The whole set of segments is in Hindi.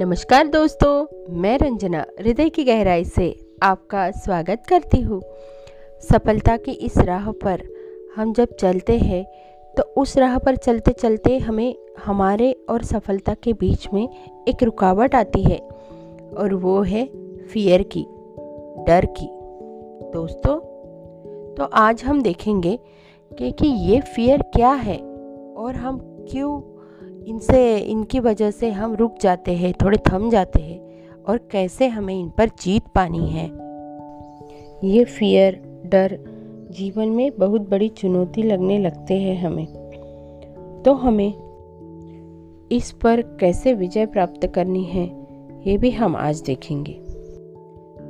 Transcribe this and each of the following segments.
नमस्कार दोस्तों मैं रंजना हृदय की गहराई से आपका स्वागत करती हूँ। सफलता की इस राह पर हम जब चलते हैं तो उस राह पर चलते चलते हमें हमारे और सफलता के बीच में एक रुकावट आती है और वो है फियर की डर की। दोस्तों तो आज हम देखेंगे कि, कि ये फियर क्या है और हम क्यों इनसे, इनकी वजह से हम रुक जाते हैं, थोड़े थम जाते हैं और कैसे हमें इन पर जीत पानी है। ये फियर डर जीवन में बहुत बड़ी चुनौती लगने लगते हैं हमें। तो हमें इस पर कैसे विजय प्राप्त करनी है, ये भी हम आज देखेंगे।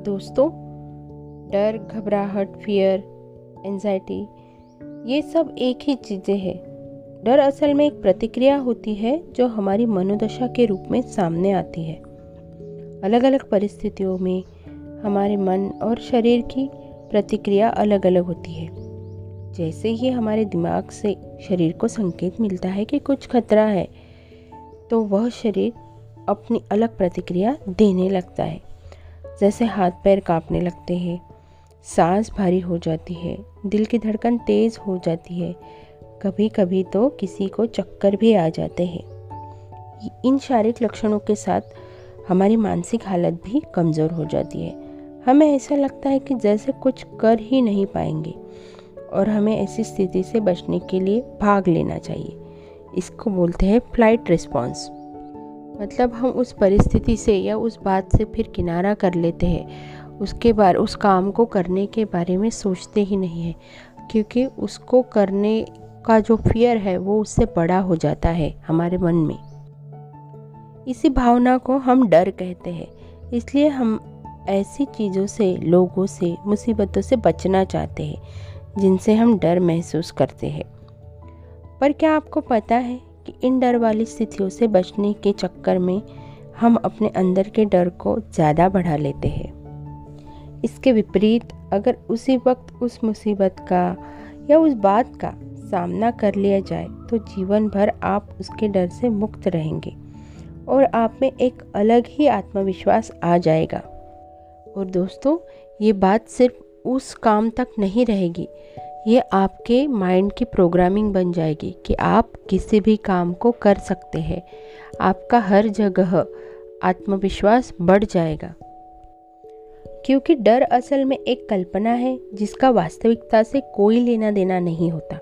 दोस्तों, डर, घबराहट फियर एंजाइटी ये सब एक ही चीज़ें हैं। डर असल में एक प्रतिक्रिया होती है जो हमारी मनोदशा के रूप में सामने आती है। अलग अलग परिस्थितियों में हमारे मन और शरीर की प्रतिक्रिया अलग अलग होती है। जैसे ही हमारे दिमाग से शरीर को संकेत मिलता है कि कुछ खतरा है तो वह शरीर अपनी अलग प्रतिक्रिया देने लगता है। जैसे हाथ पैर कांपने लगते हैं, सांस भारी हो जाती है, दिल की धड़कन तेज़ हो जाती है कभी कभी तो किसी को चक्कर भी आ जाते हैं। इन शारीरिक लक्षणों के साथ हमारी मानसिक हालत भी कमज़ोर हो जाती है। हमें ऐसा लगता है कि जैसे कुछ कर ही नहीं पाएँगे और हमें ऐसी स्थिति से बचने के लिए भाग लेना चाहिए। इसको बोलते हैं फ़्लाइट रिस्पॉन्स मतलब हम उस परिस्थिति से या उस बात से फिर किनारा कर लेते हैं। उसके बाद, उस काम को करने के बारे में सोचते ही नहीं है, क्योंकि उसको करने का जो फियर है, वो उससे बड़ा हो जाता है हमारे मन में। इसी भावना को हम डर कहते हैं। इसलिए हम ऐसी चीज़ों से, लोगों से, मुसीबतों से बचना चाहते हैं, जिनसे हम डर महसूस करते हैं। पर क्या आपको पता है कि इन डर वाली स्थितियों से बचने के चक्कर में हम अपने अंदर के डर को ज़्यादा बढ़ा लेते हैं? इसके विपरीत, अगर उसी वक्त उस मुसीबत का या उस बात का सामना कर लिया जाए तो जीवन भर आप उसके डर से मुक्त रहेंगे और आप में एक अलग ही आत्मविश्वास आ जाएगा। और दोस्तों, ये बात सिर्फ़ उस काम तक नहीं रहेगी, ये आपके माइंड की प्रोग्रामिंग बन जाएगी कि आप किसी भी काम को कर सकते हैं। आपका हर जगह आत्मविश्वास बढ़ जाएगा। क्योंकि डर असल में एक कल्पना है जिसका वास्तविकता से कोई लेना देना नहीं होता।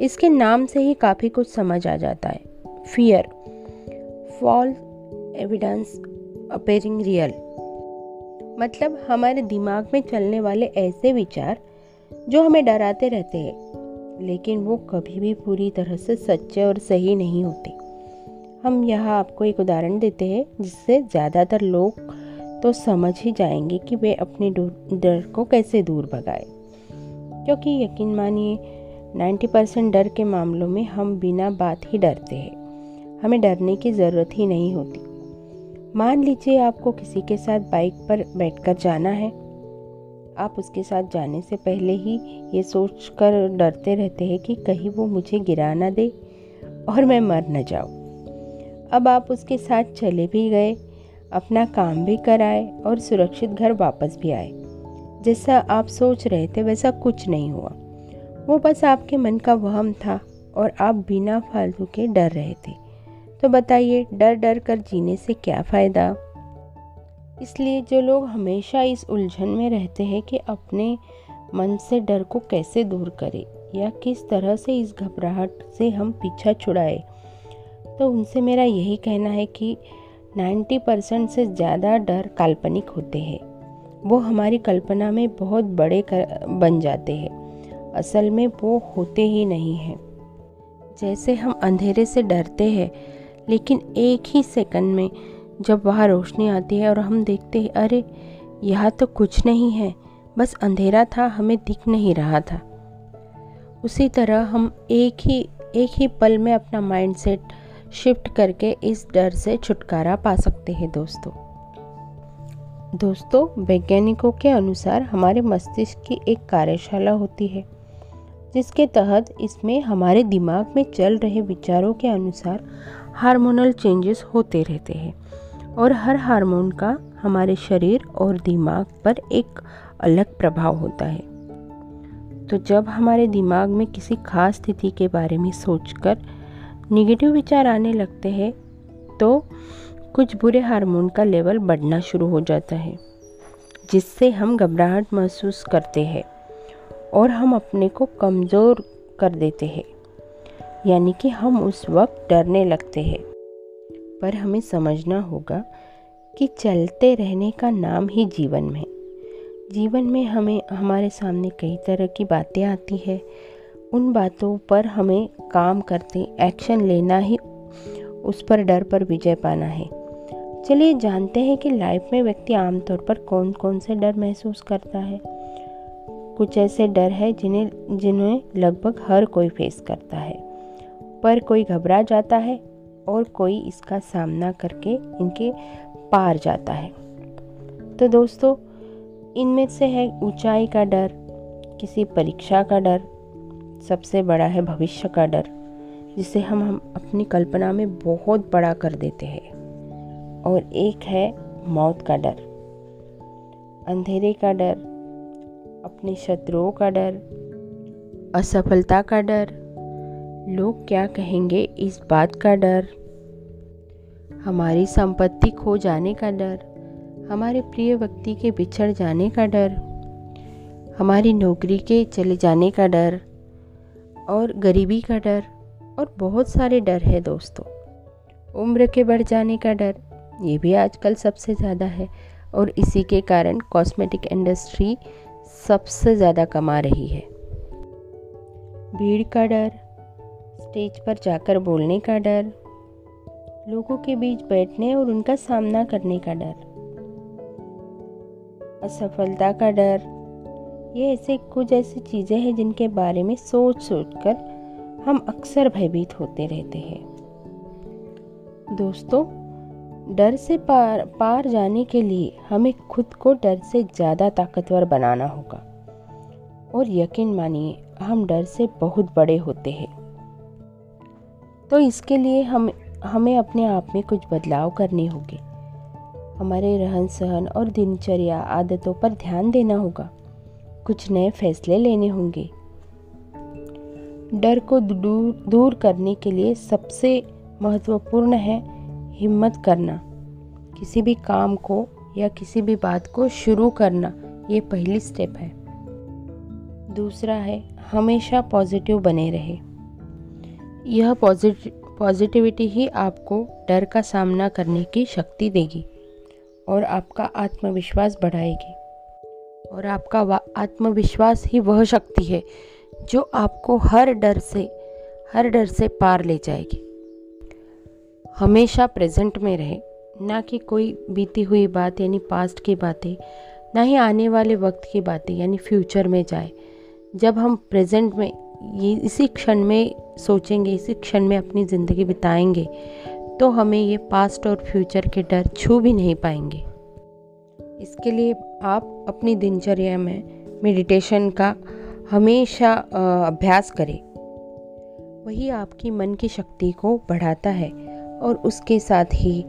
इसके नाम से ही काफ़ी कुछ समझ आ जाता है। Fear false evidence appearing real मतलब हमारे दिमाग में चलने वाले ऐसे विचार जो हमें डराते रहते हैं, लेकिन वो कभी भी पूरी तरह से सच्चे और सही नहीं होते। हम यहाँ आपको एक उदाहरण देते हैं, जिससे ज़्यादातर लोग तो समझ ही जाएँगे कि वे अपने डर को कैसे दूर भगाए। क्योंकि यकीन मानिए 90 परसेंट डर के मामलों में हम बिना बात ही डरते हैं। हमें डरने की ज़रूरत ही नहीं होती। मान लीजिए आपको किसी के साथ बाइक पर बैठकर जाना है। आप उसके साथ जाने से पहले ही ये सोच कर डरते रहते हैं कि कहीं वो मुझे गिरा ना दे और मैं मर न जाऊँ। अब आप उसके साथ चले भी गए, अपना काम भी कराए और सुरक्षित घर वापस भी आए। जैसा आप सोच रहे थे, वैसा कुछ नहीं हुआ। वो बस आपके मन का वहम था और आप बिना फालतू के डर रहे थे। तो बताइए, डर डर कर जीने से क्या फ़ायदा? इसलिए जो लोग हमेशा इस उलझन में रहते हैं कि अपने मन से डर को कैसे दूर करें या किस तरह से इस घबराहट से हम पीछा छुड़ाए तो उनसे मेरा यही कहना है कि 90 परसेंट से ज़्यादा डर काल्पनिक होते हैं। वो हमारी कल्पना में बहुत बड़े कर बन जाते हैं। असल में वो होते ही नहीं हैं। जैसे हम अंधेरे से डरते हैं, लेकिन एक ही सेकंड में जब वहाँ रोशनी आती है और हम देखते हैं, अरे, यहाँ तो कुछ नहीं है, बस अंधेरा था, हमें दिख नहीं रहा था। उसी तरह हम एक ही एक ही पल में अपना माइंडसेट शिफ्ट करके इस डर से छुटकारा पा सकते हैं, दोस्तों। दोस्तों, वैज्ञानिकों के अनुसार हमारे मस्तिष्क की एक कार्यशाला होती है। जिसके तहत इसमें हमारे दिमाग में चल रहे विचारों के अनुसार हार्मोनल चेंजेस होते रहते हैं और हर हार्मोन का हमारे शरीर और दिमाग पर एक अलग प्रभाव होता है। तो जब हमारे दिमाग में किसी खास स्थिति के बारे में सोचकर निगेटिव विचार आने लगते हैं तो कुछ बुरे हार्मोन का लेवल बढ़ना शुरू हो जाता है, जिससे हम घबराहट महसूस करते हैं। और हम अपने को कमज़ोर कर देते हैं। यानी कि हम उस वक्त डरने लगते हैं। पर हमें समझना होगा कि चलते रहने का नाम ही जीवन में जीवन में हमें, हमारे सामने कई तरह की बातें आती है। उन बातों पर हमें काम करते, एक्शन लेना ही, उस पर डर पर विजय पाना है। चलिए जानते हैं कि लाइफ में व्यक्ति आमतौर पर कौन कौन से डर महसूस करता है। कुछ ऐसे डर है जिन्हें जिन्हें लगभग हर कोई फेस करता है। पर कोई घबरा जाता है और कोई इसका सामना करके इनके पार जाता है। तो दोस्तों, इनमें से है ऊंचाई का डर, किसी परीक्षा का डर, सबसे बड़ा है भविष्य का डर, जिसे हम हम अपनी कल्पना में बहुत बड़ा कर देते हैं। और एक है मौत का डर, अंधेरे का डर अपने शत्रुओं का डर, असफलता का डर। लोग क्या कहेंगे इस बात का डर? हमारी संपत्ति खो जाने का डर, हमारे प्रिय व्यक्ति के बिछड़ जाने का डर, हमारी नौकरी के चले जाने का डर और गरीबी का डर और बहुत सारे डर है दोस्तों। उम्र के बढ़ जाने का डर, ये भी आजकल सबसे ज़्यादा है और इसी के कारण कॉस्मेटिक इंडस्ट्री सबसे ज़्यादा कमा रही है। भीड़ का डर, स्टेज पर जाकर बोलने का डर, लोगों के बीच बैठने और उनका सामना करने का डर, असफलता का डर, ये ऐसे कुछ ऐसी चीज़ें हैं जिनके बारे में सोच सोच कर हम अक्सर भयभीत होते रहते हैं। दोस्तों डर से पार पार जाने के लिए हमें खुद को डर से ज़्यादा ताकतवर बनाना होगा। और यकीन मानिए, हम डर से बहुत बड़े होते हैं। तो इसके लिए हम, हमें अपने आप में कुछ बदलाव करने होंगे। हमारे रहन सहन और दिनचर्या आदतों पर ध्यान देना होगा। कुछ नए फैसले लेने होंगे। डर को दूर दूर करने के लिए सबसे महत्वपूर्ण है हिम्मत करना, किसी भी काम को या किसी भी बात को शुरू करना, ये पहली स्टेप है। दूसरा है, हमेशा पॉजिटिव बने रहे। यह पॉजिटिव पॉजिटिविटी ही आपको डर का सामना करने की शक्ति देगी और आपका आत्मविश्वास बढ़ाएगी। और आपका आत्मविश्वास ही वह शक्ति है जो आपको हर डर से, हर डर से पार ले जाएगी। हमेशा प्रेजेंट में रहे, ना कि कोई बीती हुई बात, यानी पास्ट की बातें, ना ही आने वाले वक्त की बातें, यानी फ्यूचर में जाए। जब हम प्रेजेंट में, ये इसी क्षण में सोचेंगे, इसी क्षण में अपनी ज़िंदगी बिताएँगे तो हमें ये पास्ट और फ्यूचर के डर छू भी नहीं पाएँगे। इसके लिए आप अपनी दिनचर्या में मेडिटेशन का हमेशा अभ्यास करें। वही आपकी मन की शक्ति को बढ़ाता है। और उसके साथ ही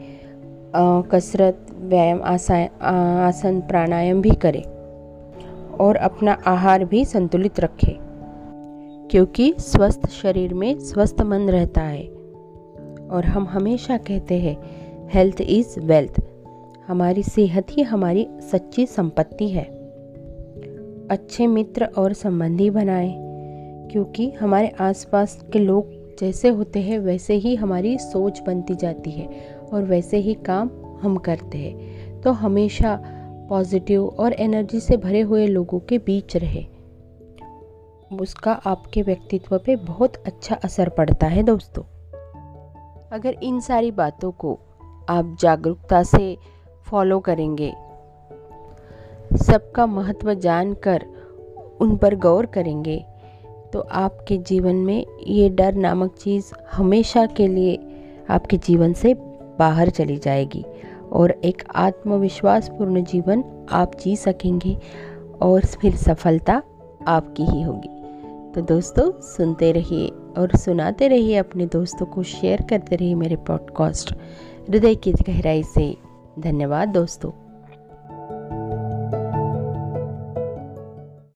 कसरत, व्यायाम आसान, प्राणायाम भी करें और अपना आहार भी संतुलित रखें। क्योंकि स्वस्थ शरीर में स्वस्थ मन रहता है और हम हमेशा कहते हैं हेल्थ इज़ वेल्थ हमारी सेहत ही हमारी सच्ची संपत्ति है। अच्छे मित्र और संबंधी बनाएँ, क्योंकि हमारे आसपास के लोग जैसे होते हैं, वैसे ही हमारी सोच बनती जाती है और वैसे ही काम हम करते हैं। तो हमेशा पॉजिटिव और एनर्जी से भरे हुए लोगों के बीच रहे। उसका आपके व्यक्तित्व पे बहुत अच्छा असर पड़ता है दोस्तों। अगर इन सारी बातों को आप जागरूकता से फॉलो करेंगे, सबका महत्व जानकर उन पर गौर करेंगे तो आपके जीवन में ये डर नामक चीज़ हमेशा के लिए आपके जीवन से बाहर चली जाएगी और एक आत्मविश्वासपूर्ण जीवन आप जी सकेंगे और फिर सफलता आपकी ही होगी। तो दोस्तों, सुनते रहिए और सुनाते रहिए अपने दोस्तों को शेयर करते रहिए मेरे पॉडकास्ट हृदय की गहराई से। धन्यवाद दोस्तों।